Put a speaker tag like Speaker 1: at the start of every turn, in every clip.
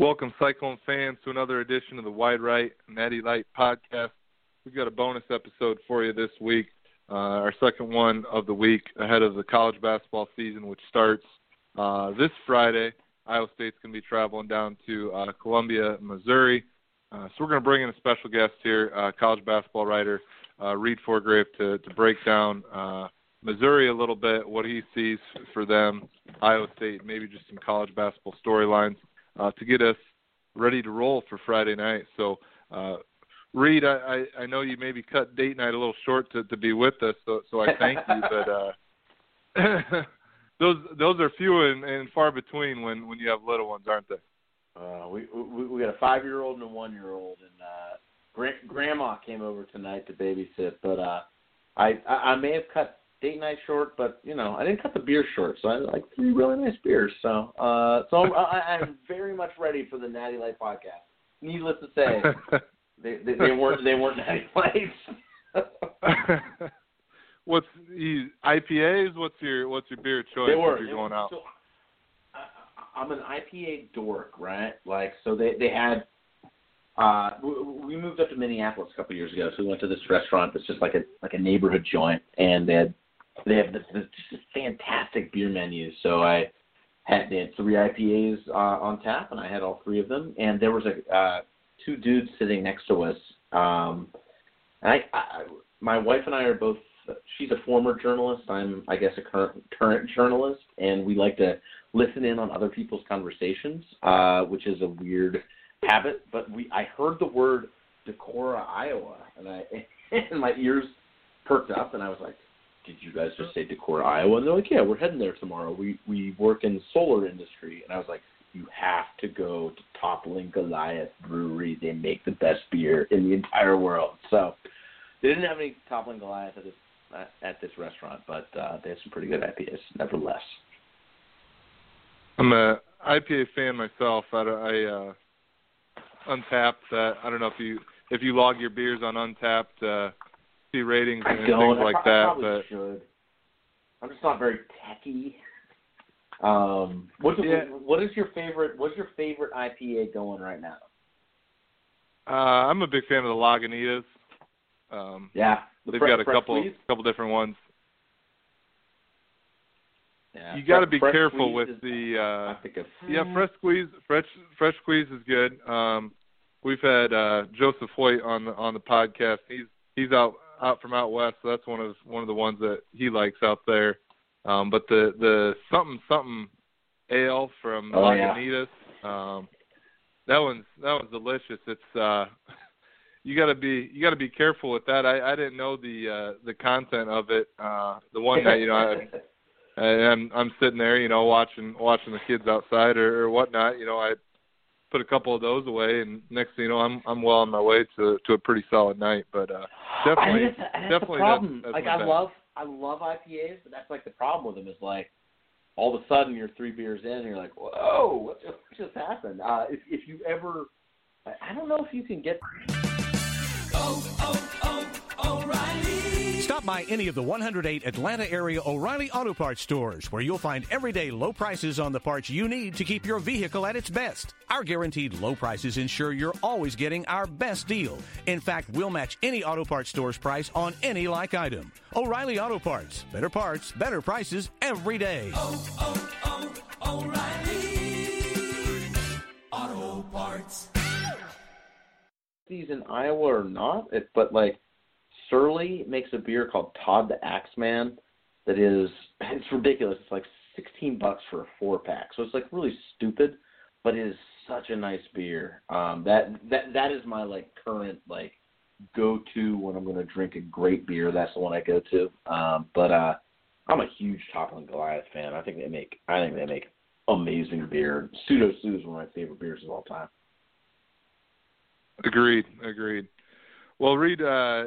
Speaker 1: Welcome, Cyclone fans, to another edition of the Wide Right Natty Light podcast. We've got a bonus episode for you this week uh, our second one of the week ahead of the college basketball season, which starts uh, this Friday. Iowa State's going to be traveling down to uh, Columbia, Missouri. Uh, so we're going to bring in a special guest here, uh, college basketball writer uh, Reed Forgrave, to, to break down Missouri a little bit, what he sees for them, Iowa State, maybe just some college basketball storylines uh, to get us ready to roll for Friday night. So uh, Reed, I, I, I know you maybe cut date night a little short to, to be with us, so so I thank you. But uh, those those are few and, and far between when when you have little ones, aren't they?
Speaker 2: Uh, we, we we got a five year old and a one year old, and uh, gra- grandma came over tonight to babysit. But uh, I, I I may have cut date night short, but you know I didn't cut the beer short, so I had like three really nice beers. So uh, so I, I'm very much ready for the Natty Light podcast. Needless to say. They they, they weren't they weren't Natty lights.
Speaker 1: what's you, IPAs? What's your what's your beer choice
Speaker 2: they were,
Speaker 1: if you're going out?
Speaker 2: So, I, I'm an IPA dork, right? Like so they they had. Uh, we moved up to Minneapolis a couple of years ago, so we went to this restaurant that's just like a like a neighborhood joint, and they had they have this, this fantastic beer menu. So I had they had three IPAs uh, on tap, and I had all three of them. And there was a uh, two dudes sitting next to us. Um, and I, I, my wife and I are both. She's a former journalist. I'm, I guess, a current current journalist, and we like to listen in on other people's conversations, uh, which is a weird habit. But we, I heard the word Decorah, Iowa, and I, and my ears perked up, and I was like, "Did you guys just say Decorah, Iowa?" And they're like, "Yeah, we're heading there tomorrow. We we work in the solar industry." And I was like, you have to go to Toppling Goliath Brewery. They make the best beer in the entire world. So they didn't have any Toppling Goliath at this at this restaurant, but uh, they have some pretty good IPAs, nevertheless.
Speaker 1: I'm a IPA fan myself. I, I uh, Untappd. Uh, I don't know if you if you log your beers on Untappd. uh, see ratings and things like
Speaker 2: I,
Speaker 1: that.
Speaker 2: I
Speaker 1: but
Speaker 2: should. I'm just not very techy. Um, what's yeah. what is your favorite? What's your favorite IPA going right now?
Speaker 1: Uh, I'm a big fan of the Lagunitas. Um,
Speaker 2: yeah,
Speaker 1: the they've
Speaker 2: pre-
Speaker 1: got a couple
Speaker 2: squeeze?
Speaker 1: couple different ones.
Speaker 2: Yeah,
Speaker 1: you got to be careful with
Speaker 2: is,
Speaker 1: the. Uh,
Speaker 2: I think
Speaker 1: yeah, fresh squeeze. Fresh fresh squeeze is good. Um, we've had uh, Joseph Hoyt on the on the podcast. He's he's out out from out west, so that's one of one of the ones that he likes out there. Um, but the the something something ale from
Speaker 2: oh,
Speaker 1: Lagunitas, yeah. um, that one's that one's delicious. It's uh, you got to be you got to be careful with that. I I didn't know the uh, the content of it. Uh, the one that you know I, I'm I'm sitting there, you know, watching watching the kids outside or, or whatnot. You know, I put a couple of those away, and next thing you know, I'm I'm well on my way to to a pretty solid night. But uh, definitely,
Speaker 2: I think that's, that's
Speaker 1: definitely
Speaker 2: the problem.
Speaker 1: That's, that's
Speaker 2: like I
Speaker 1: bad.
Speaker 2: love I love IPAs, but that's like the problem with them is like all of a sudden you're three beers in and you're like, whoa, what just, what just happened? Uh, if if you ever, I don't know if you can get.
Speaker 3: Oh, oh, oh, O'Reilly.
Speaker 4: Stop by any of the 108 Atlanta area O'Reilly Auto Parts stores where you'll find everyday low prices on the parts you need to keep your vehicle at its best. Our guaranteed low prices ensure you're always getting our best deal. In fact, we'll match any auto parts store's price on any like item. O'Reilly Auto Parts. Better parts, better prices every day.
Speaker 3: Oh, oh, oh, O'Reilly. Auto Parts.
Speaker 2: These in Iowa or not, it, but like Surly makes a beer called Todd the Axeman that is it's ridiculous. It's like sixteen bucks for a four pack. So it's like really stupid, but it is such a nice beer. Um that that that is my like current like go to when I'm gonna drink a great beer, that's the one I go to. Um but uh I'm a huge Toppling Goliath fan. I think they make I think they make amazing beer. Pseudo Sue is one of my favorite beers of all time.
Speaker 1: Agreed. Agreed. Well, Reed, uh,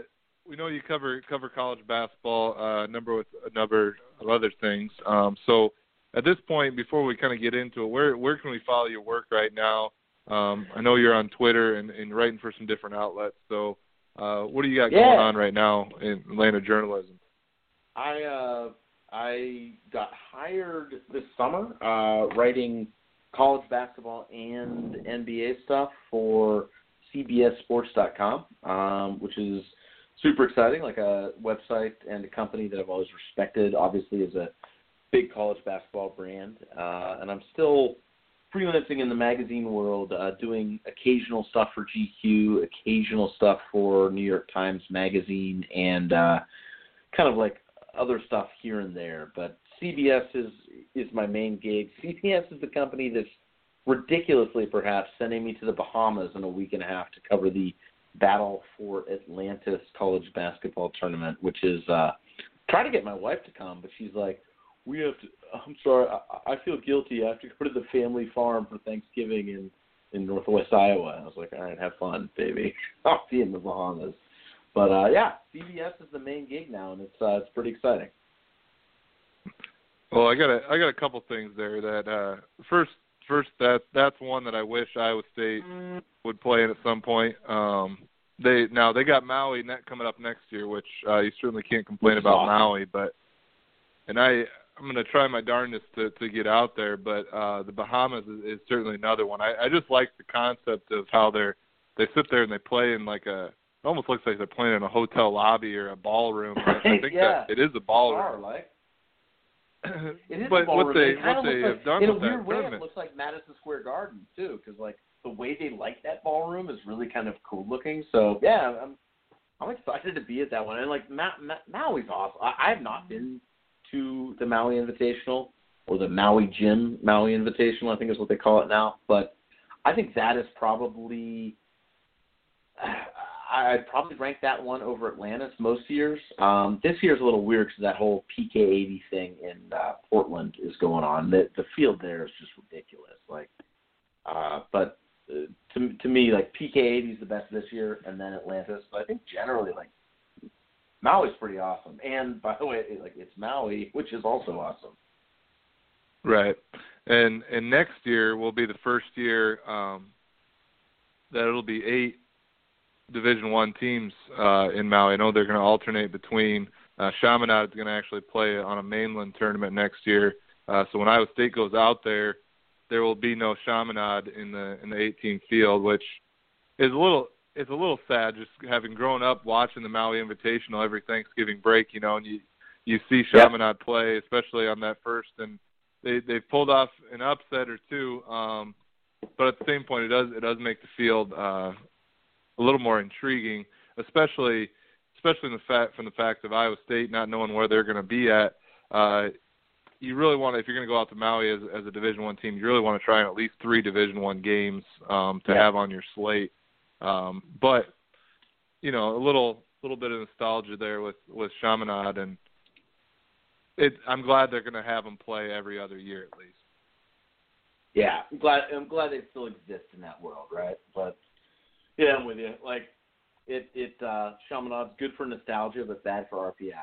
Speaker 1: we know you cover cover college basketball, uh, a number with a number of other things. Um, so, at this point, before we kind of get into it, where where can we follow your work right now? Um, I know you're on Twitter and, and writing for some different outlets. So, uh, what do you got
Speaker 2: Yeah.
Speaker 1: going on right now in Atlanta journalism?
Speaker 2: I uh, I got hired this summer uh, writing college basketball and NBA stuff for CBSSports.com, um, which is super exciting. Like a website and a company that I've always respected. Obviously, as a big college basketball brand, uh, and I'm still freelancing in the magazine world, uh, doing occasional stuff for GQ, occasional stuff for New York Times Magazine, and uh, kind of like other stuff here and there. But CBS is is my main gig. CBS is the company that's ridiculously perhaps sending me to the Bahamas in a week and a half to cover the Battle for Atlantis college basketball tournament, which is uh try to get my wife to come, but she's like, We have to I'm sorry, I, I feel guilty. I have to go to the family farm for Thanksgiving in in Northwest Iowa. I was like, All right, have fun, baby. I'll be in the Bahamas. But uh yeah, CBS is the main gig now and it's uh it's pretty exciting.
Speaker 1: Well, I got a I got a couple things there that uh first first that that's one that I wish Iowa State would play in at some point. Um they now they got Maui net coming up next year, which uh you certainly can't complain about
Speaker 2: awesome.
Speaker 1: Maui, but and I I'm gonna try my darndest to to get out there, but uh the Bahamas is, is certainly another one. I, I just like the concept of how they're they sit there and they play in like a it almost looks like they're playing in a hotel lobby or a ballroom. I, I think
Speaker 2: Yeah.
Speaker 1: that it is a ballroom.
Speaker 2: Like. It is
Speaker 1: but what they what they have
Speaker 2: like,
Speaker 1: done
Speaker 2: in a weird way, it looks like Madison Square Garden too, because like the way they like that ballroom is really kind of cool looking. So yeah, I'm I'm excited to be at that one. And like Ma- Ma- Maui's awesome. I, I have not been to the Maui Invitational or the Maui Jim Maui Invitational. I think is what they call it now. But I think that is probably I'd probably rank that one over Atlantis most years. Um, this year's a little weird because that whole PK80 thing in uh, Portland is going on. The the field there is just ridiculous. Like, uh, but uh, to to me, like PK80 is the best this year, and then Atlantis. But I think generally, like Maui's pretty awesome. And by the way, like it's Maui, which is also awesome.
Speaker 1: Right. And and next year will be the first year um that it'll be eight division one teams uh in Maui. I know they're gonna alternate between uh Chaminade is gonna actually play on a mainland tournament next year. Uh so when Iowa State goes out there there will be no Chaminade in the in the eighteen field, which is a little it's a little sad just having grown up watching the Maui Invitational every Thanksgiving break, you know, and you you see
Speaker 2: Yep.
Speaker 1: Play, especially on that first and they they've pulled off an upset or two, um, but at the same point, it does it does make the field uh, a little more intriguing, especially especially in the fact from the fact of Iowa State not knowing where they're going to be at. Uh, you really want to, if you're going to go out to Maui as as a Division One team, you really want to try at least three Division One games um, to
Speaker 2: Yeah.
Speaker 1: have on your slate. Um, but you know, a little little bit of nostalgia there with with Chaminade and it, I'm glad they're going to have them play every other year at least.
Speaker 2: Yeah, I'm glad I'm glad they still exist in that world, right? But yeah, I'm with you. Like it it uh Chaminade's good for nostalgia but bad for RPI.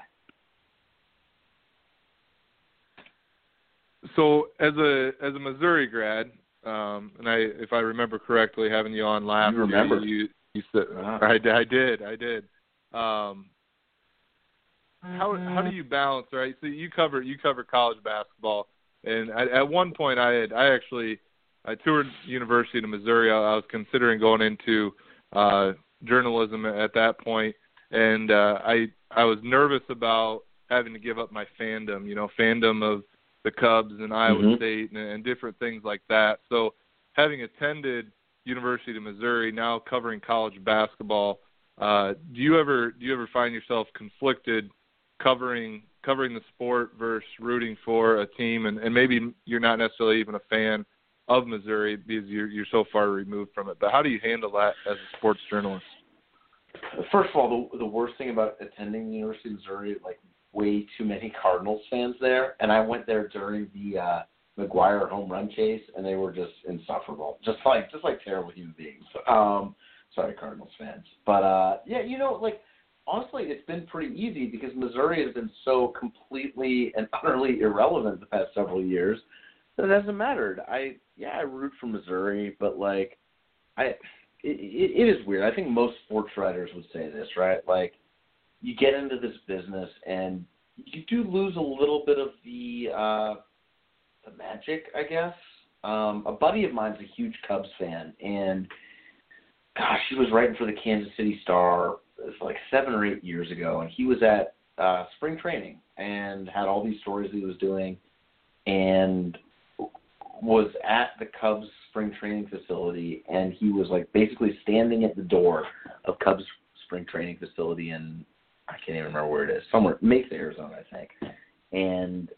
Speaker 1: So as a as a Missouri grad, um, and I if I remember correctly, having you on last
Speaker 2: You remember.
Speaker 1: year, you you said
Speaker 2: Ah.
Speaker 1: I, did- I did I did. Um, how how do you balance right? So you cover you cover college basketball, and at, at one point I had I actually I toured University of Missouri. I, I was considering going into uh, journalism at that point, and uh, I I was nervous about having to give up my fandom. You know, fandom of the Cubs and Iowa
Speaker 2: Mhm.
Speaker 1: State and, and different things like that. So having attended University of Missouri, now covering college basketball, uh, do you ever do you ever find yourself conflicted covering covering the sport versus rooting for a team and, and maybe you're not necessarily even a fan of Missouri because you're you're so far removed from it. But how do you handle that as a sports journalist?
Speaker 2: First of all, the the worst thing about attending the University of Missouri, like way too many Cardinals fans there, and I went there during the uh McGwire home run chase, and they were just insufferable, just like just like terrible human beings. Um, sorry, Cardinals fans, but uh, yeah, you know, like honestly, it's been pretty easy because Missouri has been so completely and utterly irrelevant the past several years that it hasn't mattered. I yeah, I root for Missouri, but like, I it, it, is weird. I think most sports writers would say this, right? Like, you get into this business and you do lose a little bit of the uh, the magic, I guess. Um, a buddy of mine's a huge Cubs fan, and gosh, he was writing for the Kansas City Star like seven or eight years ago, and he was at uh, spring training and had all these stories he was doing, and was at the Cubs spring training facility, and he was like basically standing at the door of Cubs spring training facility in I can't even remember where it is, somewhere Mesa, Arizona, I think, and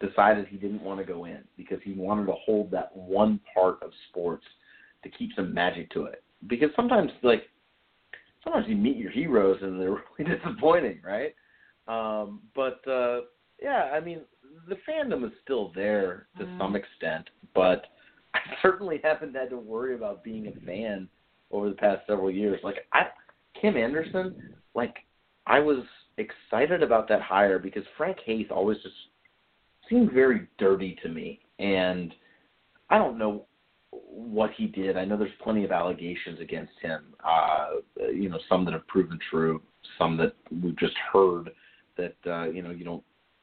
Speaker 2: decided he didn't want to go in because he wanted to hold that one part of sports to keep some magic to it. Because sometimes, like, sometimes you meet your heroes and they're really disappointing, right? Um, but uh, yeah, I mean, the fandom is still there to
Speaker 5: Mm.
Speaker 2: some extent, but I certainly haven't had to worry about being a fan over the past several years. Like, I, Kim Anderson, like, I was excited about that hire because Frank Haith always just seemed very dirty to me, and I don't know what he did. I know there's plenty of allegations against him. Uh, you know, some that have proven true, some that we've just heard that uh, you know you don't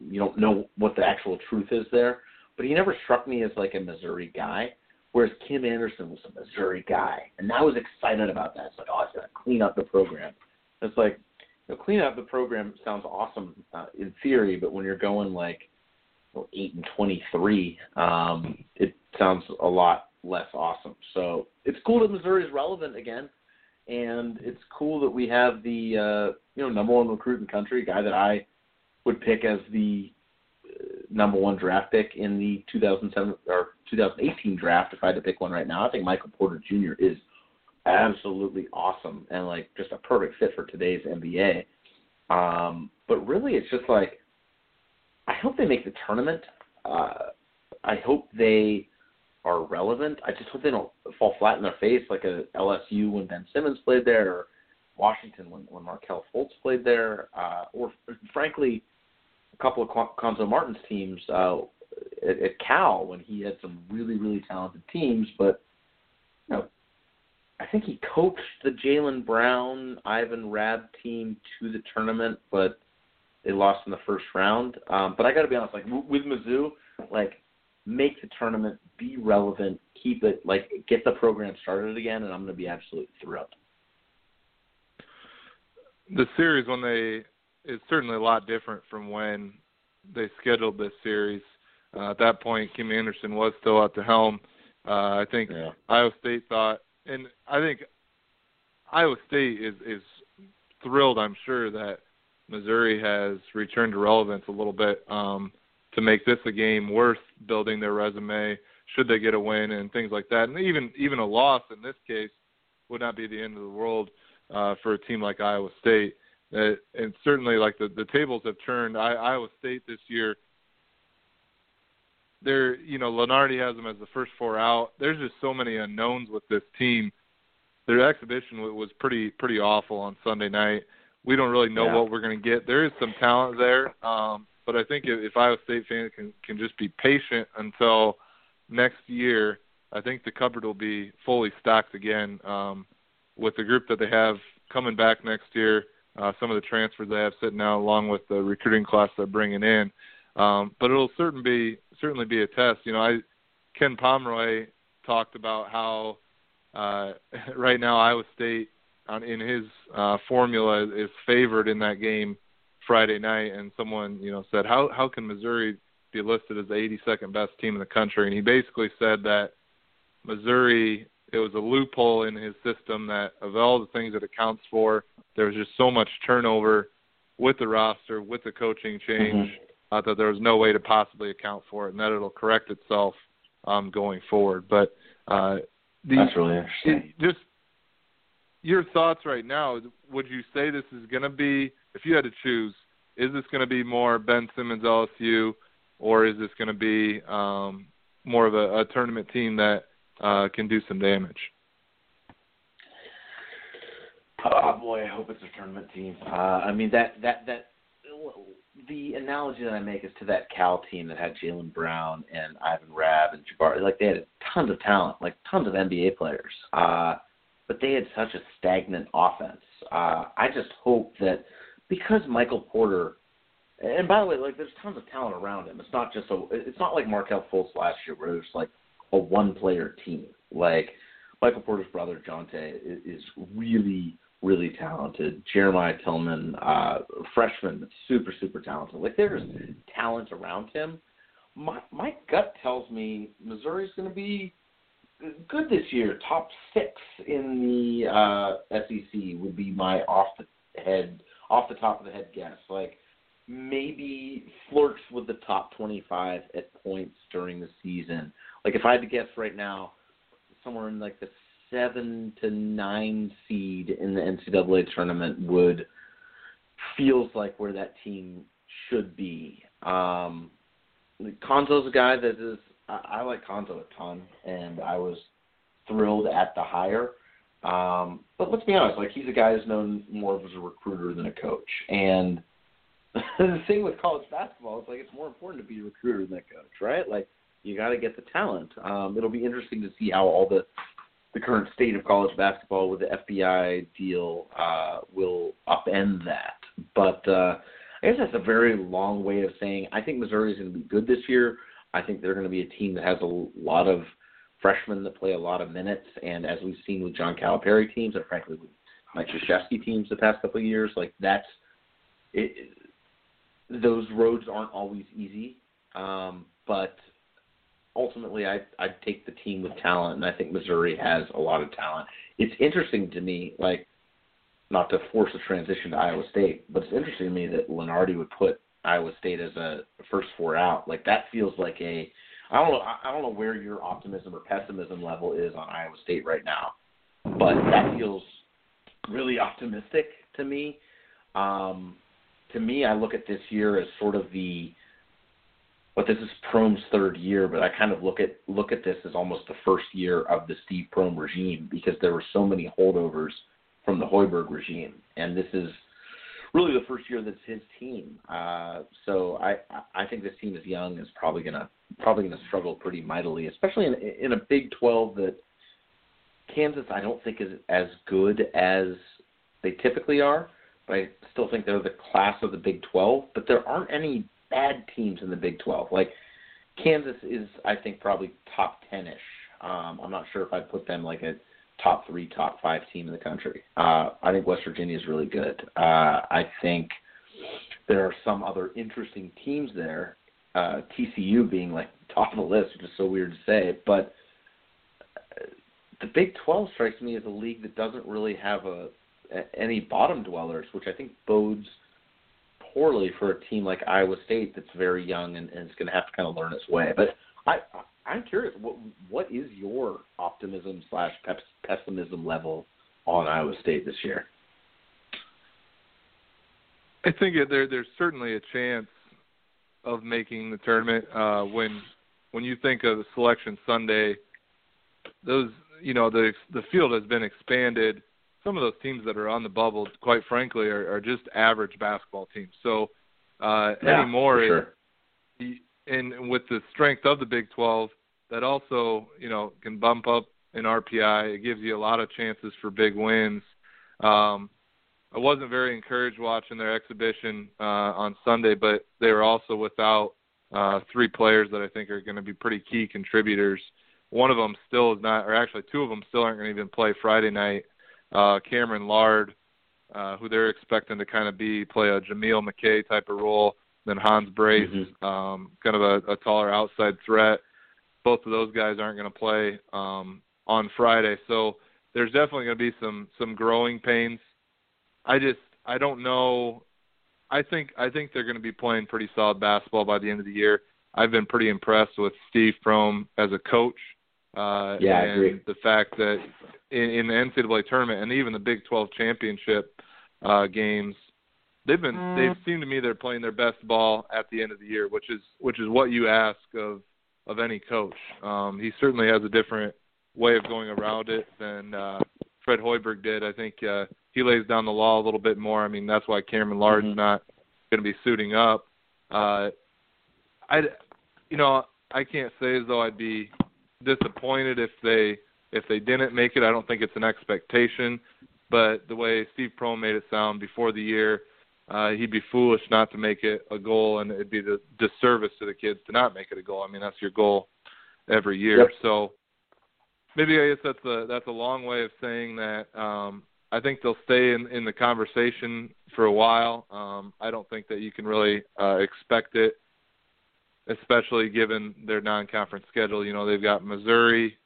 Speaker 2: you don't know what the actual truth is there. But he never struck me as like a Missouri guy. Whereas Kim Anderson was a Missouri guy, and I was excited about that. It's like, oh, it's gonna clean up the program. It's like, you know, clean up the program sounds awesome uh, in theory, but when you're going like eight and twenty-three, um, it sounds a lot less awesome. So it's cool that Missouri is relevant again, and it's cool that we have the uh, you know number one recruit in the country, guy that I would pick as the uh, number one draft pick in the 2007 or 2018 draft. If I had to pick one right now, I think Michael Porter Jr. is absolutely awesome and like just a perfect fit for today's NBA. Um, but really, it's just like I hope they make the tournament. Uh, I hope they are relevant. I just hope they don't fall flat in their face like a LSU when Ben Simmons played there, or Washington when when Markelle Fultz played there, uh, or frankly, a couple of Cuonzo Martin's teams uh, at, at Cal when he had some really really talented teams, but you know. I think he coached the Jaylen Brown, Ivan Rabb team to the tournament, but they lost in the first round. Um, but I got to be honest, like with Mizzou, like make the tournament, be relevant, keep it, like get the program started again, and I'm going to be absolutely thrilled.
Speaker 1: the series when they is certainly a lot different from when they scheduled this series. Uh, at that point, Kim Anderson was still at the helm. Uh, I think
Speaker 2: Yeah.
Speaker 1: Iowa State thought, and I think Iowa State is is thrilled. I'm sure that Missouri has returned to relevance a little bit um, to make this a game worth building their resume. Should they get a win and things like that, and even even a loss in this case would not be the end of the world uh, for a team like Iowa State. Uh, and certainly, like the the tables have turned. I, Iowa State this year, they're you know Lunardi has them as the first four out. There's just so many unknowns with this team. Their exhibition was pretty pretty awful on Sunday night. We don't really know
Speaker 2: Yeah.
Speaker 1: what we're going to get. There is some talent there, um, but I think if, if Iowa State fans can can just be patient until next year, I think the cupboard will be fully stocked again um, with the group that they have coming back next year. Uh, some of the transfers they have sitting out, along with the recruiting class they're bringing in. Um, but it'll certainly be certainly be a test. You know, I Ken Pomeroy talked about how uh, right now Iowa State on, in his uh, formula is favored in that game Friday night, and someone you know said how how can Missouri be listed as the 82nd best team in the country? And he basically said that Missouri it was a loophole in his system that of all the things that it counts for, there was just so much turnover with the roster, with the coaching change, uh, that there was no way to possibly account for it, and that it'll correct itself um, going forward. But uh, the,
Speaker 2: That's really interesting.
Speaker 1: it, just your thoughts right now. Would you say this is going to be, if you had to choose, is this going to be more Ben Simmons LSU, or is this going to be um, more of a, a tournament team that uh, can do some damage.
Speaker 2: Oh boy, I hope it's a tournament team. Uh, I mean that that that the analogy that I make is to that Cal team that had Jaylen Brown and Ivan Rabb and Jabari. Like they had tons of talent, like tons of NBA players. Uh, but they had such a stagnant offense. Uh, I just hope that because Michael Porter, and by the way, like there's tons of talent around him. It's not just a. It's not like Markelle Fultz last year where there's like a one-player team. Like Michael Porter's brother Jontay is, is really really talented. Jeremiah Tilmon, uh, freshman, super super talented. Like there's talent around him. My my gut tells me Missouri's going to be good this year. Top six in the uh, SEC would be my off the head, off the top of the head guess. Like maybe flirts with the top 25 at points during the season. Like if I had to guess right now, somewhere in like the seven to nine seed in the NCAA tournament would feels like where that team should be. Um, Cuonzo's a guy that is I, I like Cuonzo a ton, and I was thrilled at the hire. Um, but let's be honest, like he's a guy who's known more as a recruiter than a coach. And the thing with college basketball is like it's more important to be a recruiter than a coach, right? Like you got to get the talent. Um, it'll be interesting to see how all the the current state of college basketball with the FBI deal uh, will upend that. But uh, I guess that's a very long way of saying I think Missouri is going to be good this year. I think they're going to be a team that has a lot of freshmen that play a lot of minutes, and as we've seen with John Calipari teams, and frankly with Mike Krzyzewski teams the past couple of years, like that's it. Those roads aren't always easy, um, but ultimately, I I'd take the team with talent, and I think Missouri has a lot of talent. It's interesting to me, like not to force a transition to Iowa State, but it's interesting to me that Lunardi would put Iowa State as a first four out. Like that feels like a I don't know I don't know where your optimism or pessimism level is on Iowa State right now, but that feels really optimistic to me. Um, to me, I look at this year as sort of the but this is Prohm's third year, but I kind of look at look at this as almost the first year of the Steve Prohm regime because there were so many holdovers from the Hoiberg regime, and this is really the first year that's his team. Uh, so I I think this team is young is probably gonna probably gonna struggle pretty mightily, especially in in a Big 12 that Kansas I don't think is as good as they typically are. But I still think they're the class of the Big 12. But there aren't any bad teams in the Big 12. Like Kansas is, I think, probably top 10ish. Um, I'm not sure if I'd put them like a top three, top five team in the country. Uh, I think West Virginia is really good. Uh, I think there are some other interesting teams there. Uh, TCU being like top of the list, which is so weird to say, but uh, the Big 12 strikes me as a league that doesn't really have a any bottom dwellers, which I think bodes – poorly for a team like Iowa State that's very young and, and is going to have to kind of learn its way. But I, I'm curious, what what is your optimism slash pessimism level on Iowa State this year?
Speaker 1: I think there there's certainly a chance of making the tournament uh, when when you think of Selection Sunday. Those you know the the field has been expanded some of those teams that are on the bubble, quite frankly, are, are just average basketball teams. So uh,
Speaker 2: yeah,
Speaker 1: anymore,
Speaker 2: sure.
Speaker 1: it, and with the strength of the Big 12, that also you know can bump up in RPI. It gives you a lot of chances for big wins. Um, I wasn't very encouraged watching their exhibition uh, on Sunday, but they were also without uh, three players that I think are going to be pretty key contributors. One of them still is not, or actually two of them still aren't going to even play Friday night uh, Cameron Lard, uh, who they're expecting to kind of be play a Jameel McKay type of role. Then Hans Brase,
Speaker 2: mm-hmm.
Speaker 1: um, kind of a, a taller outside threat. Both of those guys aren't going to play um, on Friday, so there's definitely going to be some some growing pains. I just I don't know. I think I think they're going to be playing pretty solid basketball by the end of the year. I've been pretty impressed with Steve Prohm as a coach. Uh,
Speaker 2: yeah,
Speaker 1: and
Speaker 2: I agree.
Speaker 1: the fact that in, in the NCAA tournament and even the Big 12 championship uh, games, they've been
Speaker 2: Mm.
Speaker 1: they've seemed to me they're playing their best ball at the end of the year, which is which is what you ask of of any coach. Um, he certainly has a different way of going around it than uh, Fred Hoiberg did. I think uh, he lays down the law a little bit more. I mean, that's why Cameron Lard's
Speaker 2: Mhm.
Speaker 1: not going to be suiting up. Uh, I, you know, I can't say as though I'd be disappointed if they if they didn't make it. I don't think it's an expectation, but the way Steve Prohm made it sound before the year, uh, he'd be foolish not to make it a goal, and it'd be the disservice to the kids to not make it a goal. I mean, that's your goal every year.
Speaker 2: Yep.
Speaker 1: So maybe I guess that's a that's a long way of saying that. Um, I think they'll stay in in the conversation for a while. Um, I don't think that you can really uh, expect it, especially given their non-conference schedule. You know, they've got Missouri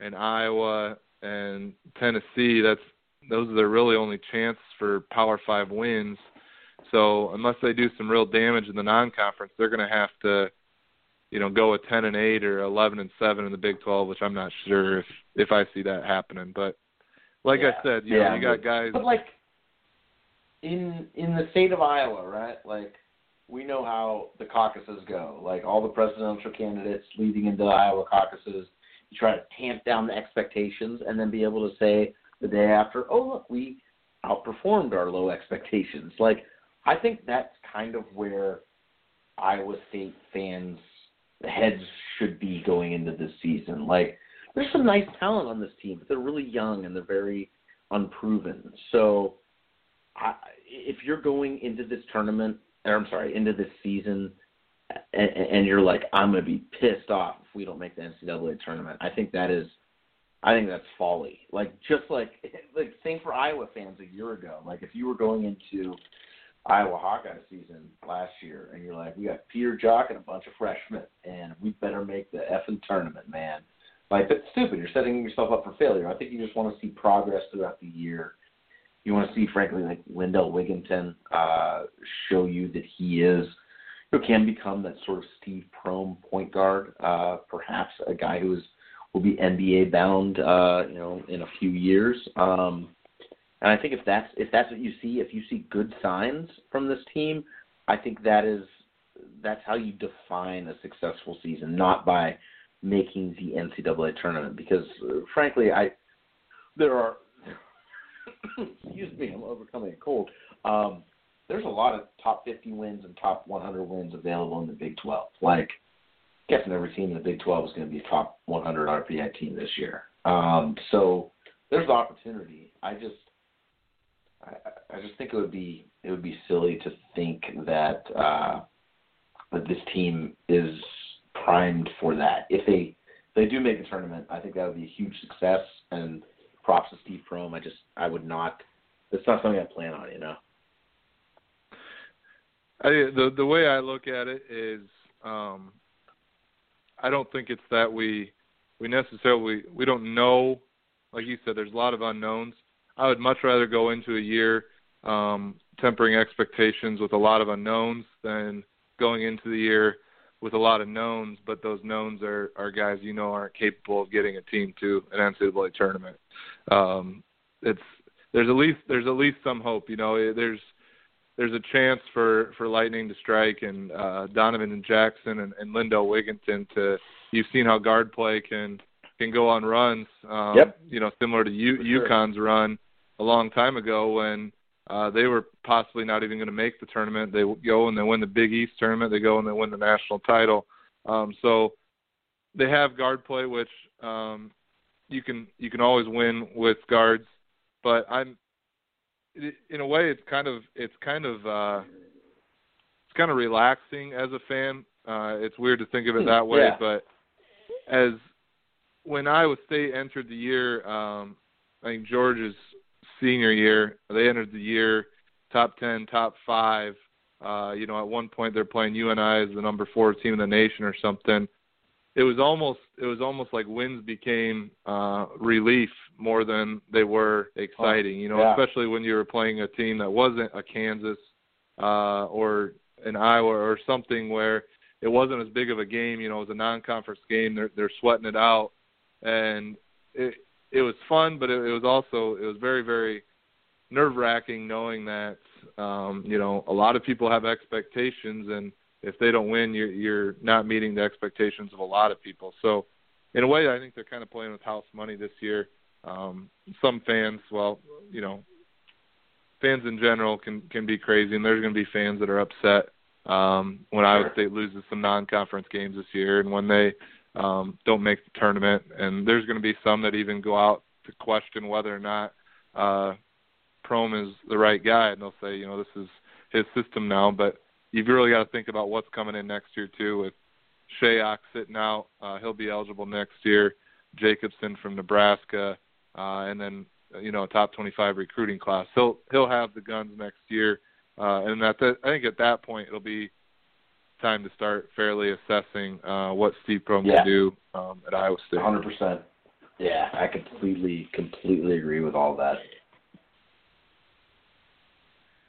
Speaker 1: and Iowa and Tennessee. That's those are their really only chance for Power Five wins. So unless they do some real damage in the non-conference, they're going to have to, you know, go a 10 and 8 or 11 and 7 in the Big 12, which I'm not sure if if I see that happening. But like
Speaker 2: Yeah.
Speaker 1: I said, you
Speaker 2: yeah,
Speaker 1: know, you got guys.
Speaker 2: But like in in the state of Iowa, right? Like we know how the caucuses go. Like all the presidential candidates leading into the Iowa caucuses, you try to tamp down the expectations and then be able to say the day after, "Oh, look, we outperformed our low expectations." Like I think that's kind of where Iowa State fans heads should be going into this season. Like there's some nice talent on this team, but they're really young and they're very unproven. So, I, if you're going into this tournament, or I'm sorry, into this season, and, and you're like, I'm going to be pissed off if we don't make the NCAA tournament. I think that is, I think that's folly. Like just like like same for Iowa fans a year ago. Like if you were going into Iowa Hawkeye season last year, and you're like, we got Peter Jok and a bunch of freshmen, and we better make the effing tournament, man. Like that's stupid. You're setting yourself up for failure. I think you just want to see progress throughout the year. You want to see, frankly, like Wendell Wigginton uh, show you that he is, who can become that sort of Steve Prohm point guard, uh, perhaps a guy who is will be NBA bound, uh, you know, in a few years. Um, and I think if that's if that's what you see, if you see good signs from this team, I think that is that's how you define a successful season, not by making the NCAA tournament. Because uh, frankly, I there are excuse me, I'm overcoming a cold. Um, there's a lot of top 50 wins and top 100 wins available in the Big 12. Like, I guessing every team in the Big 12 is going to be a top 100 RPI team this year. Um, so there's opportunity. I just I, I just think it would be it would be silly to think that uh, that this team is primed for that. If they if they do make a tournament, I think that would be a huge success. And props to Steve Prohm. I just I would not. It's not something I plan on. You know.
Speaker 1: I, the the way I look at it is, um, I don't think it's that we we necessarily we don't know. Like you said, there's a lot of unknowns. I would much rather go into a year um, tempering expectations with a lot of unknowns than going into the year with a lot of knowns, but those knowns are, are guys you know aren't capable of getting a team to an NCAA tournament. Um, it's there's at least there's at least some hope. You know, there's there's a chance for for Lightning to strike and uh, Donovan and Jackson and, and Lindell Wigginton to. You've seen how guard play can can go on runs. Um,
Speaker 2: Yep.
Speaker 1: You know, similar to U,
Speaker 2: sure.
Speaker 1: UConn's run a long time ago when uh, they were possibly not even going to make the tournament. They go and they win the Big East tournament. They go and they win the national title. Um, so they have guard play, which um, you can you can always win with guards. But I'm in a way it's kind of it's kind of uh, it's kind of relaxing as a fan. Uh, it's weird to think of it that way,
Speaker 2: Yeah.
Speaker 1: but as when Iowa State entered the year, um, I think George's senior year, they entered the year top ten, top five. Uh, you know, at one point they're playing UNI as the number four team in the nation or something. It was almost it was almost like wins became uh, relief more than they were exciting. You know,
Speaker 2: yeah.
Speaker 1: especially when you were playing a team that wasn't a Kansas uh, or an Iowa or something where it wasn't as big of a game. You know, it was a non-conference game. They're they're sweating it out, and it it was fun, but it, it was also it was very very nerve wracking knowing that um, you know a lot of people have expectations and if they don't win, you're you're not meeting the expectations of a lot of people. So, in a way, I think they're kind of playing with house money this year. Um, some fans, well, you know, fans in general can can be crazy, and there's going to be fans that are upset um, when Iowa State loses some non-conference games this year, and when they um, don't make the tournament. And there's going to be some that even go out to question whether or not uh, Prohm is the right guy, and they'll say, you know, this is his system now. But you've really got to think about what's coming in next year too. With Shayok sitting out, uh, he'll be eligible next year. Jacobson from Nebraska, uh, and then you know a top 25 recruiting class. He'll he'll have the guns next year, uh, and at that, I think at that point it'll be time to start fairly assessing uh, what Steve Prohm
Speaker 2: Yeah.
Speaker 1: can do um, at Iowa State.
Speaker 2: Hundred percent. Yeah, I completely, completely agree with all that.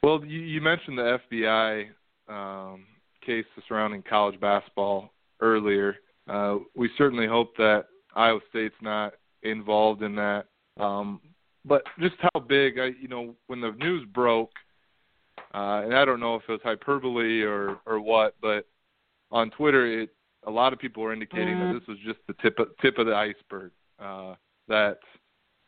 Speaker 1: Well, you, you mentioned the FBI um, case surrounding college basketball earlier. Uh, we certainly hope that Iowa State's not involved in that. Um, but just how big, I, you know, when the news broke, uh, and I don't know if it was hyperbole or or what, but on Twitter, it a lot of people were indicating that this was just the tip of, tip of the iceberg. Uh, that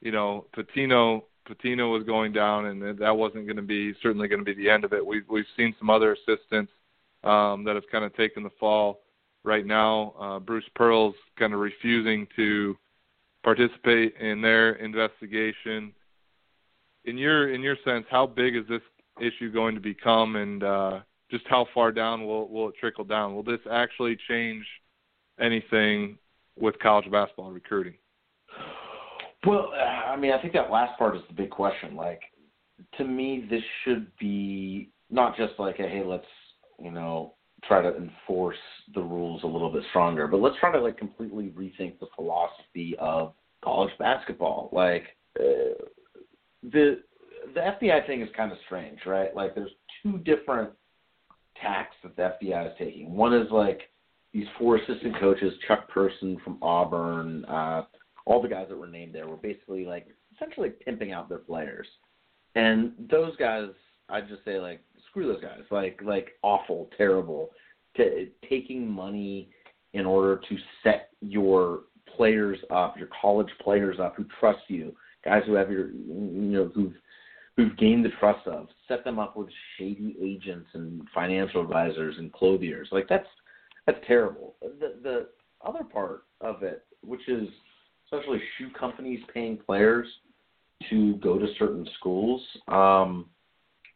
Speaker 1: you know, Pitino Pitino was going down, and that- wasn't going to be certainly going to be the end of it. We've we've seen some other assistants um, that have kind of taken the fall. Right now, uh, Bruce Pearl's kind of refusing to participate in their investigation. In your in your sense, how big is this issue going to become, and uh, just how far down will will it trickle down? Will this actually change anything with college basketball recruiting?
Speaker 2: Well, I mean, I think that last part is the big question. Like, to me, this should be not just like, a, hey, let's, you know, try to enforce the rules a little bit stronger, but let's try to like completely rethink the philosophy of college basketball. Like, uh, the the FBI thing is kind of strange, right? Like, there's two different tacks that the FBI is taking. One is like these four assistant coaches, Chuck Person from Auburn, uh, all the guys that were named there were basically like essentially pimping out their players. And those guys, I'd just say like screw those guys. Like like awful, terrible. T- taking money in order to set your players up, your college players up who trust you, guys who have your you know who've who've gained the trust of, set them up with shady agents and financial advisors and clothiers. Like that's that's terrible. The the other part of it, which is especially shoe companies paying players to go to certain schools. Um,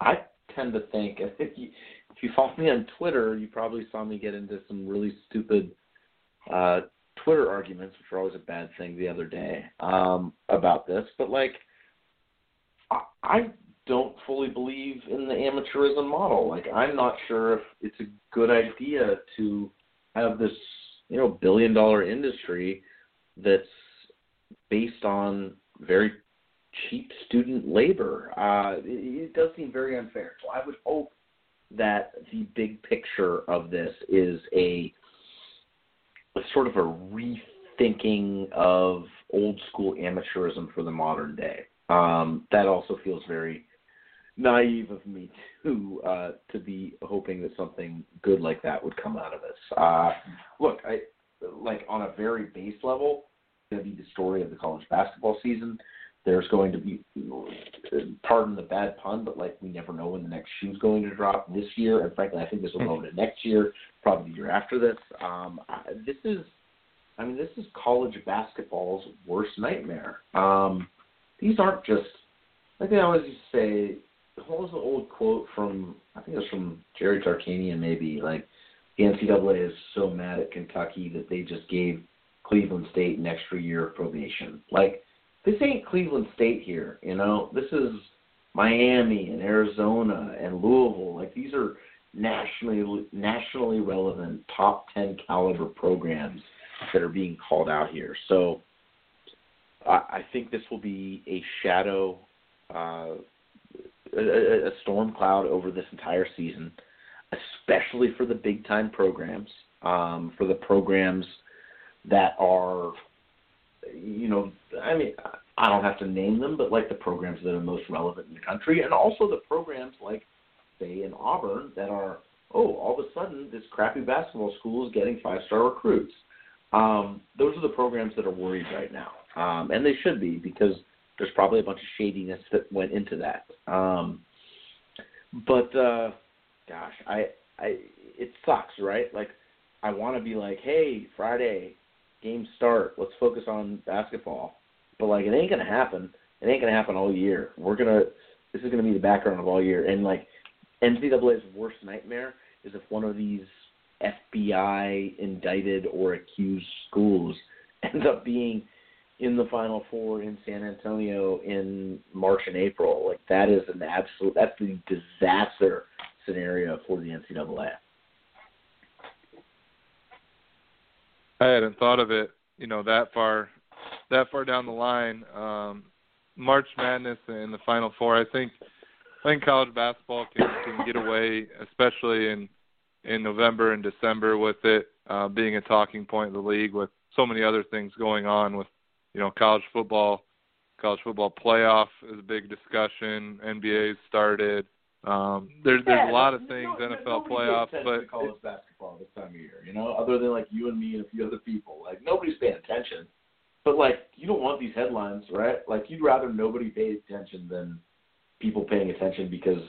Speaker 2: I tend to think if you if you follow me on Twitter, you probably saw me get into some really stupid uh, Twitter arguments, which are always a bad thing the other day um, about this. But like, I, I don't fully believe in the amateurism model. Like, I'm not sure if it's a good idea to have this, you know, billion dollar industry that's based on very cheap student labor. Uh, it, it does seem very unfair. So I would hope that the big picture of this is a, a sort of a rethinking of old school amateurism for the modern day. Um, that also feels very naive of me to uh, to be hoping that something good like that would come out of this. Uh, look, I like on a very base level, to be the story of the college basketball season. There's going to be, pardon the bad pun, but like we never know when the next shoe's going to drop this year, and frankly, I think this will go into next year, probably the year after this. Um, this is, I mean, this is college basketball's worst nightmare. Um, these aren't just, like I always used to say, what was the old quote from? I think it was from Jerry Tarkanian, maybe like the NCAA is so mad at Kentucky that they just gave Cleveland State an extra year of probation. Like this ain't Cleveland State here, you know. This is Miami and Arizona and Louisville. Like these are nationally nationally relevant top ten caliber programs that are being called out here. So I, I think this will be a shadow, uh, a, a storm cloud over this entire season, especially for the big time programs, um, for the programs that are, you know, I mean, I don't have to name them, but like the programs that are most relevant in the country, and also the programs like, say, in Auburn that are oh, all of a sudden this crappy basketball school is getting five star recruits. Um, those are the programs that are worried right now, um, and they should be because there's probably a bunch of shadiness that went into that. Um, but uh, gosh, I, I, it sucks, right? Like, I want to be like, hey, Friday, game start. Let's focus on basketball. But like, it ain't gonna happen. It ain't gonna happen all year. We're gonna. This is gonna be the background of all year. And like, NCAA's worst nightmare is if one of these FBI indicted or accused schools ends up being in the Final Four in San Antonio in March and April. Like that is an absolute that's the disaster scenario for the NCAA.
Speaker 1: I hadn't thought of it, you know, that far that far down the line. Um March Madness and the Final Four. I think I think college basketball can can get away, especially in in November and December, with it uh, being a talking point of the league, with so many other things going on, with you know college football, college football playoff is a big discussion. NBA's started. Um, there's there's
Speaker 2: Yeah,
Speaker 1: a lot of things
Speaker 2: no-
Speaker 1: NFL playoffs, but
Speaker 2: college basketball this time of year, you know, other than like you and me and a few other people. Like nobody's paying attention. But like you don't want these headlines, right? Like you'd rather nobody pay attention than people paying attention because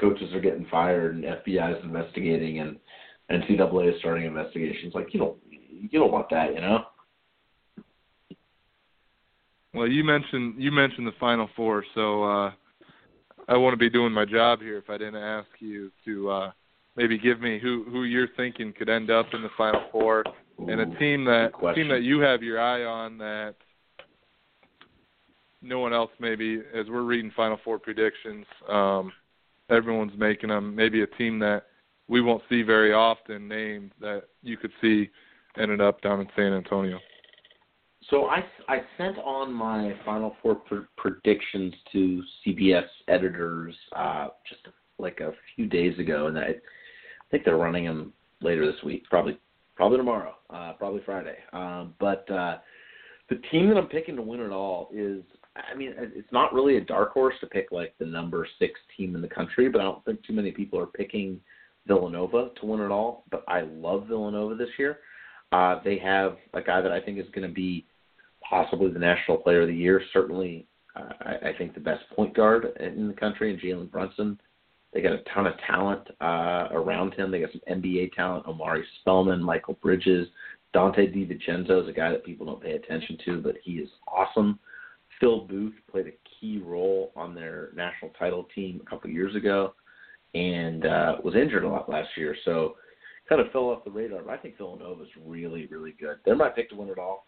Speaker 2: coaches are getting fired and FBI is investigating and NCAA is starting investigations. Like you don't you don't want that, you know?
Speaker 1: Well, you mentioned you mentioned the Final Four, so uh, I wouldn't be doing my job here if I didn't ask you to uh, maybe give me who who you're thinking could end up in the Final Four, and a team that team that you have your eye on that no one else maybe as we're reading Final Four predictions, um, everyone's making them. Maybe a team that we won't see very often named that you could see ended up down in San Antonio.
Speaker 2: So I, I sent on my Final Four pr- predictions to CBS editors uh, just like a few days ago, and I, think they're running them later this week, probably probably tomorrow, uh, probably Friday. Um, but uh, the team that I'm picking to win it all is, I mean, it's not really a dark horse to pick like the number six team in the country, but I don't think too many people are picking Villanova to win it all. But I love Villanova this year. Uh, they have a guy that I think is going to be possibly the national player of the year. Certainly, uh, I, I think the best point guard in the country, and Jalen Brunson. They got a ton of talent uh, around him. They got some NBA talent: Omari Spellman, Mikal Bridges, Donte DiVincenzo is a guy that people don't pay attention to, but he is awesome. Phil Booth played a key role on their national title team a couple years ago, and uh, was injured a lot last year, so kind of fell off the radar. But I think Villanova is really, really good. They're my pick to win it all.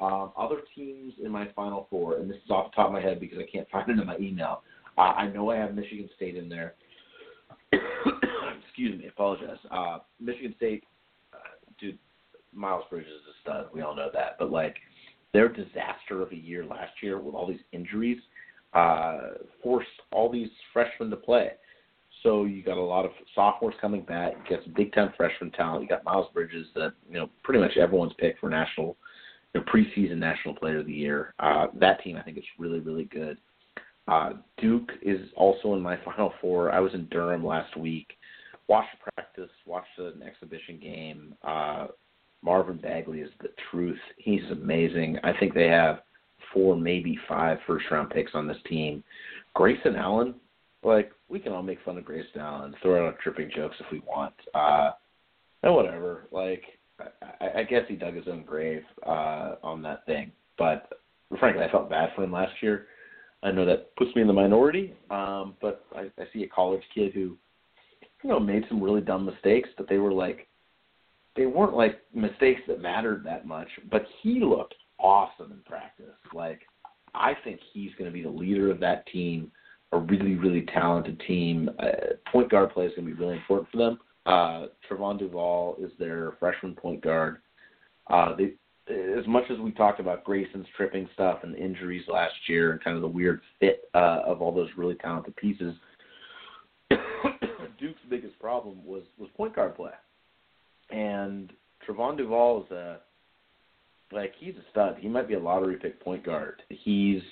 Speaker 2: Um, other teams in my Final Four, and this is off the top of my head because I can't find it in my email. Uh, I know I have Michigan State in there. Excuse me, apologize. Uh, Michigan State, uh, dude, Miles Bridges is a stud. We all know that. But like their disaster of a year last year with all these injuries uh, forced all these freshmen to play. So you got a lot of sophomores coming back. You got some big time freshman talent. You got Miles Bridges that you know pretty much everyone's picked for national, you preseason national player of the year. Uh, that team I think is really really good. Uh, Duke is also in my final four. I was in Durham last week. Watched practice, watched an exhibition game. Uh, Marvin Bagley is the truth. He's amazing. I think they have four, maybe five first round picks on this team. Grayson Allen, like we can all make fun of Grayson Allen, throw out tripping jokes if we want. Uh and whatever. Like I, I guess he dug his own grave uh on that thing. But frankly I felt bad for him last year. I know that puts me in the minority, um, but I, I see a college kid who, you know, made some really dumb mistakes, but they were like they weren't like mistakes that mattered that much, but he looked awesome in practice. Like I think he's going to be the leader of that team, a really really talented team. Uh, point guard play is going to be really important for them. Uh, Trevon Duval is their freshman point guard. Uh, they, as much as we talked about Grayson's tripping stuff and injuries last year and kind of the weird fit uh, of all those really talented pieces, Duke's biggest problem was was point guard play and Trevon Duval is a like he's a stud. He might be a lottery pick point guard. He's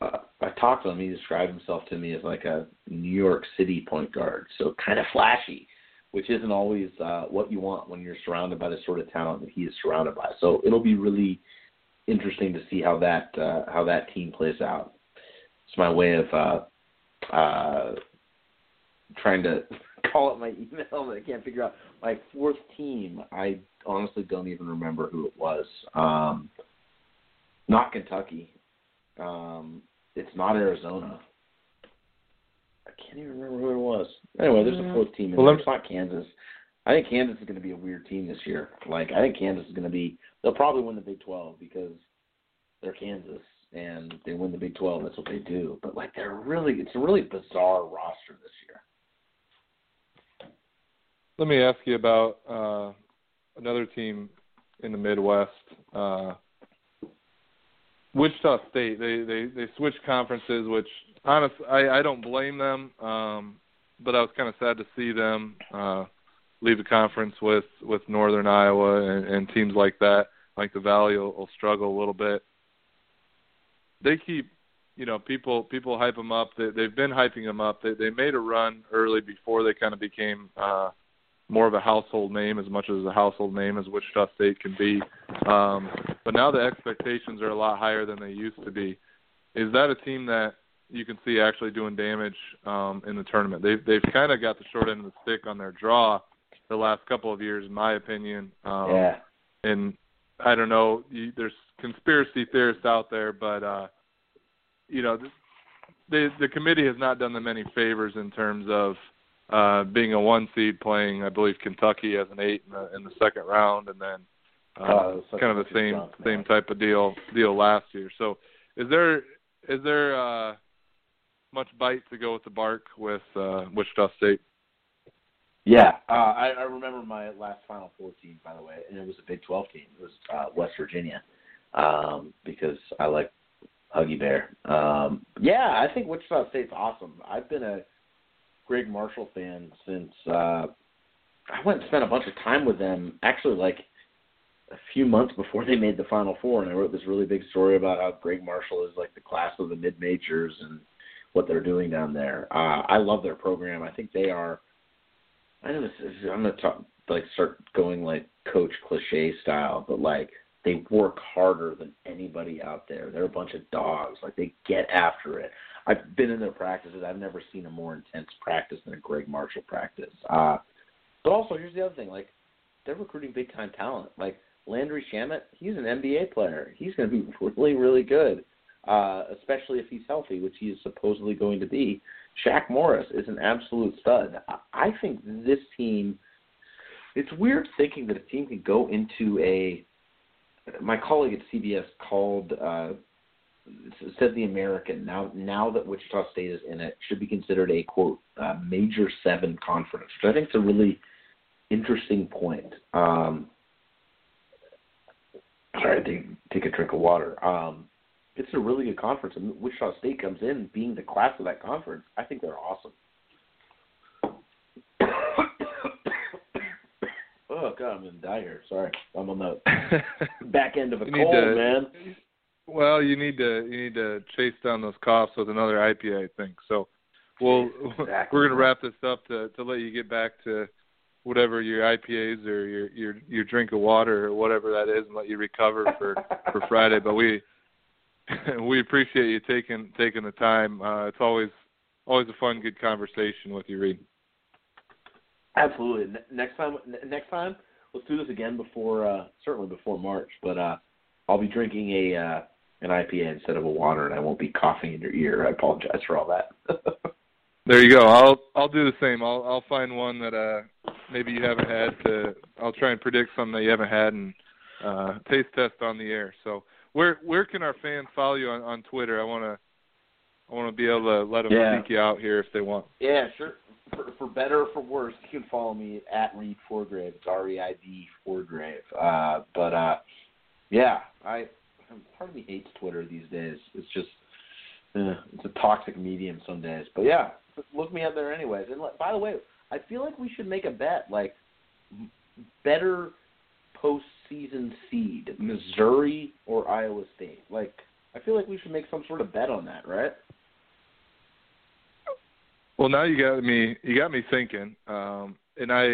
Speaker 2: uh, I talked to him. He described himself to me as like a New York City point guard, so kind of flashy. Which isn't always uh, what you want when you're surrounded by the sort of talent that he is surrounded by. So it'll be really interesting to see how that uh, how that team plays out. It's my way of uh, uh, trying to call up my email that I can't figure out. My fourth team, I honestly don't even remember who it was. Um, not Kentucky. Um, it's not Arizona. I can't even remember who it was. Anyway, there's a fourth team. In
Speaker 1: Well,
Speaker 2: there.
Speaker 1: let
Speaker 2: It's not Kansas. I think Kansas is going to be a weird team this year. Like I think Kansas is going to be. They'll probably win the Big 12 because they're Kansas and they win the Big 12. That's what they do. But like they're really, it's a really bizarre roster this year.
Speaker 1: Let me ask you about uh, another team in the Midwest, uh, Wichita State. They they they switched conferences, which honest I I don't blame them, um, but I was kind of sad to see them uh, leave the conference with with Northern Iowa and, and teams like that. Like the Valley will, will struggle a little bit. They keep you know people people hype them up. They, they've been hyping them up. They they made a run early before they kind of became uh, more of a household name, as much as a household name as Wichita State can be. Um, but now the expectations are a lot higher than they used to be. Is that a team that you can see actually doing damage um, in the tournament? They've they've kind of got the short end of the stick on their draw the last couple of years, in my opinion. Um,
Speaker 2: yeah.
Speaker 1: and I don't know. You, there's conspiracy theorists out there, but uh, you know, the the committee has not done them any favors in terms of uh, being a one seed playing, I believe, Kentucky as an eight in the, in the second round, and then uh,
Speaker 2: Oh, it was such
Speaker 1: kind of the same
Speaker 2: jump,
Speaker 1: same type of deal deal last year. So, is there is there uh, much bite to go with the bark with uh, Wichita State?
Speaker 2: Yeah, uh, I, I remember my last Final Four team, by the way, and it was a Big 12 team. It was uh, West Virginia um, because I like Huggy Bear. Um, yeah, I think Wichita State's awesome. I've been a Gregg Marshall fan since uh, I went and spent a bunch of time with them. Actually, like a few months before they made the Final Four, and I wrote this really big story about how Gregg Marshall is like the class of the mid majors and what they're doing down there. Uh, I love their program. I think they are. I know this is, I'm gonna talk like start going like coach cliche style, but like they work harder than anybody out there. They're a bunch of dogs. Like they get after it. I've been in their practices. I've never seen a more intense practice than a Gregg Marshall practice. Uh, but also, here's the other thing: like they're recruiting big time talent. Like Landry Shamet, he's an NBA player. He's going to be really, really good, uh, especially if he's healthy, which he is supposedly going to be. Shaq Morris is an absolute stud. I- think this team. It's weird thinking that a team can go into a. My colleague at CBS called uh, said the American now now that Wichita State is in it should be considered a quote uh, major seven conference, which I think is a really interesting point. Um, sorry, I take, take a drink of water. Um, it's a really good conference, and Wichita State comes in being the class of that conference. I think they're awesome. oh God, I'm gonna die here. Sorry, I'm on the back end of a cold,
Speaker 1: to-
Speaker 2: man.
Speaker 1: Well, you need to you need to chase down those coughs with another IPA, I think. So, we'll
Speaker 2: Exactly.
Speaker 1: we're gonna wrap this up to to let you get back to whatever your IPAs or your your your drink of water or whatever that is, and let you recover for for Friday. But we we appreciate you taking taking the time. Uh, it's always always a fun, good conversation with you, Reid.
Speaker 2: Absolutely. Ne- next time, ne- next time, let's do this again before, uh, certainly before March. But uh, I'll be drinking a uh, an IPA instead of a water, and I won't be coughing in your ear. I apologize for all that.
Speaker 1: There you go. I'll I'll do the same. I'll I'll find one that uh maybe you haven't had to I'll try and predict something that you haven't had and uh taste test on the air. So where where can our fans follow you on, on Twitter? I wanna I wanna be able to let them
Speaker 2: Yeah.
Speaker 1: seek you out here if they want.
Speaker 2: yeah, sure. For, for better or for worse, you can follow me at Reid Forgrave. It's R E I D Forgrave. Uh, but uh, yeah, I part of me hates Twitter these days. It's just uh, it's a toxic medium some days. But yeah, look me up there anyways. And like, by the way, I feel like we should make a bet like better better postseason seed, Missouri or Iowa State. Like I feel like we should make some sort of bet on that, right?
Speaker 1: Well now you got me you got me thinking. Um and I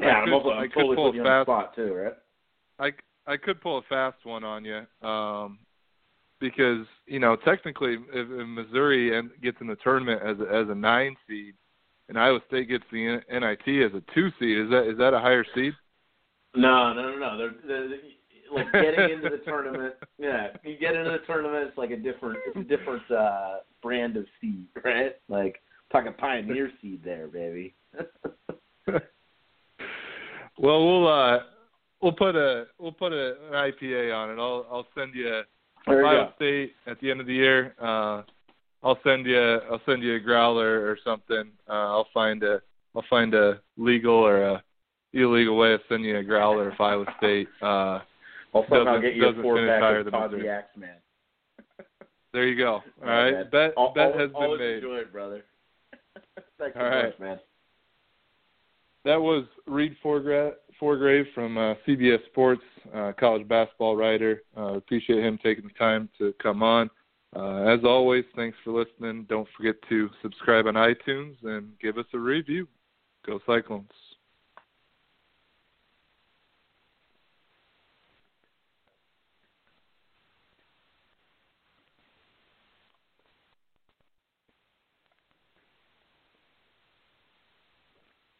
Speaker 2: Yeah,
Speaker 1: I
Speaker 2: I'm,
Speaker 1: could-
Speaker 2: also,
Speaker 1: I
Speaker 2: I'm
Speaker 1: could
Speaker 2: totally
Speaker 1: pull a
Speaker 2: you on the
Speaker 1: fast-
Speaker 2: spot too, right?
Speaker 1: I I could pull a fast one on you, um, because you know technically if, if Missouri en- gets in the tournament as a, as a nine seed, and Iowa State gets the NIT as a two seed, is that is that a higher seed?
Speaker 2: No, no, no, no. They're, they're, they're like getting into the tournament. Yeah, you get into the tournament. It's like a different, it's a different uh brand of seed, right? Like talking pioneer seed there, baby.
Speaker 1: Well, we'll uh, we'll put a we'll put a, an IPA on it. I'll I'll send you Ohio. State at the end of the year. Uh, I'll send you I'll send you a growler or something. Uh, I'll find a I'll find a legal or a illegal way of sending you a growler of Iowa State. Uh,
Speaker 2: I'll somehow
Speaker 1: doesn't-
Speaker 2: get you a
Speaker 1: doesn't
Speaker 2: four
Speaker 1: finish
Speaker 2: pack
Speaker 1: higher
Speaker 2: of
Speaker 1: than Missouri.
Speaker 2: the Axeman.
Speaker 1: there you go. All
Speaker 2: All
Speaker 1: right,
Speaker 2: man.
Speaker 1: bet
Speaker 2: Al-
Speaker 1: bet has been
Speaker 2: always
Speaker 1: made.
Speaker 2: enjoy it, brother. Thanks
Speaker 1: All
Speaker 2: so
Speaker 1: right.
Speaker 2: much, man.
Speaker 1: That was Reid Forgra- Forgrave from uh, CBS Sports, uh, college basketball writer. Uh, appreciate him taking the time to come on. Uh, as always, thanks for listening. Don't forget to subscribe on iTunes and give us a review. Go Cyclones.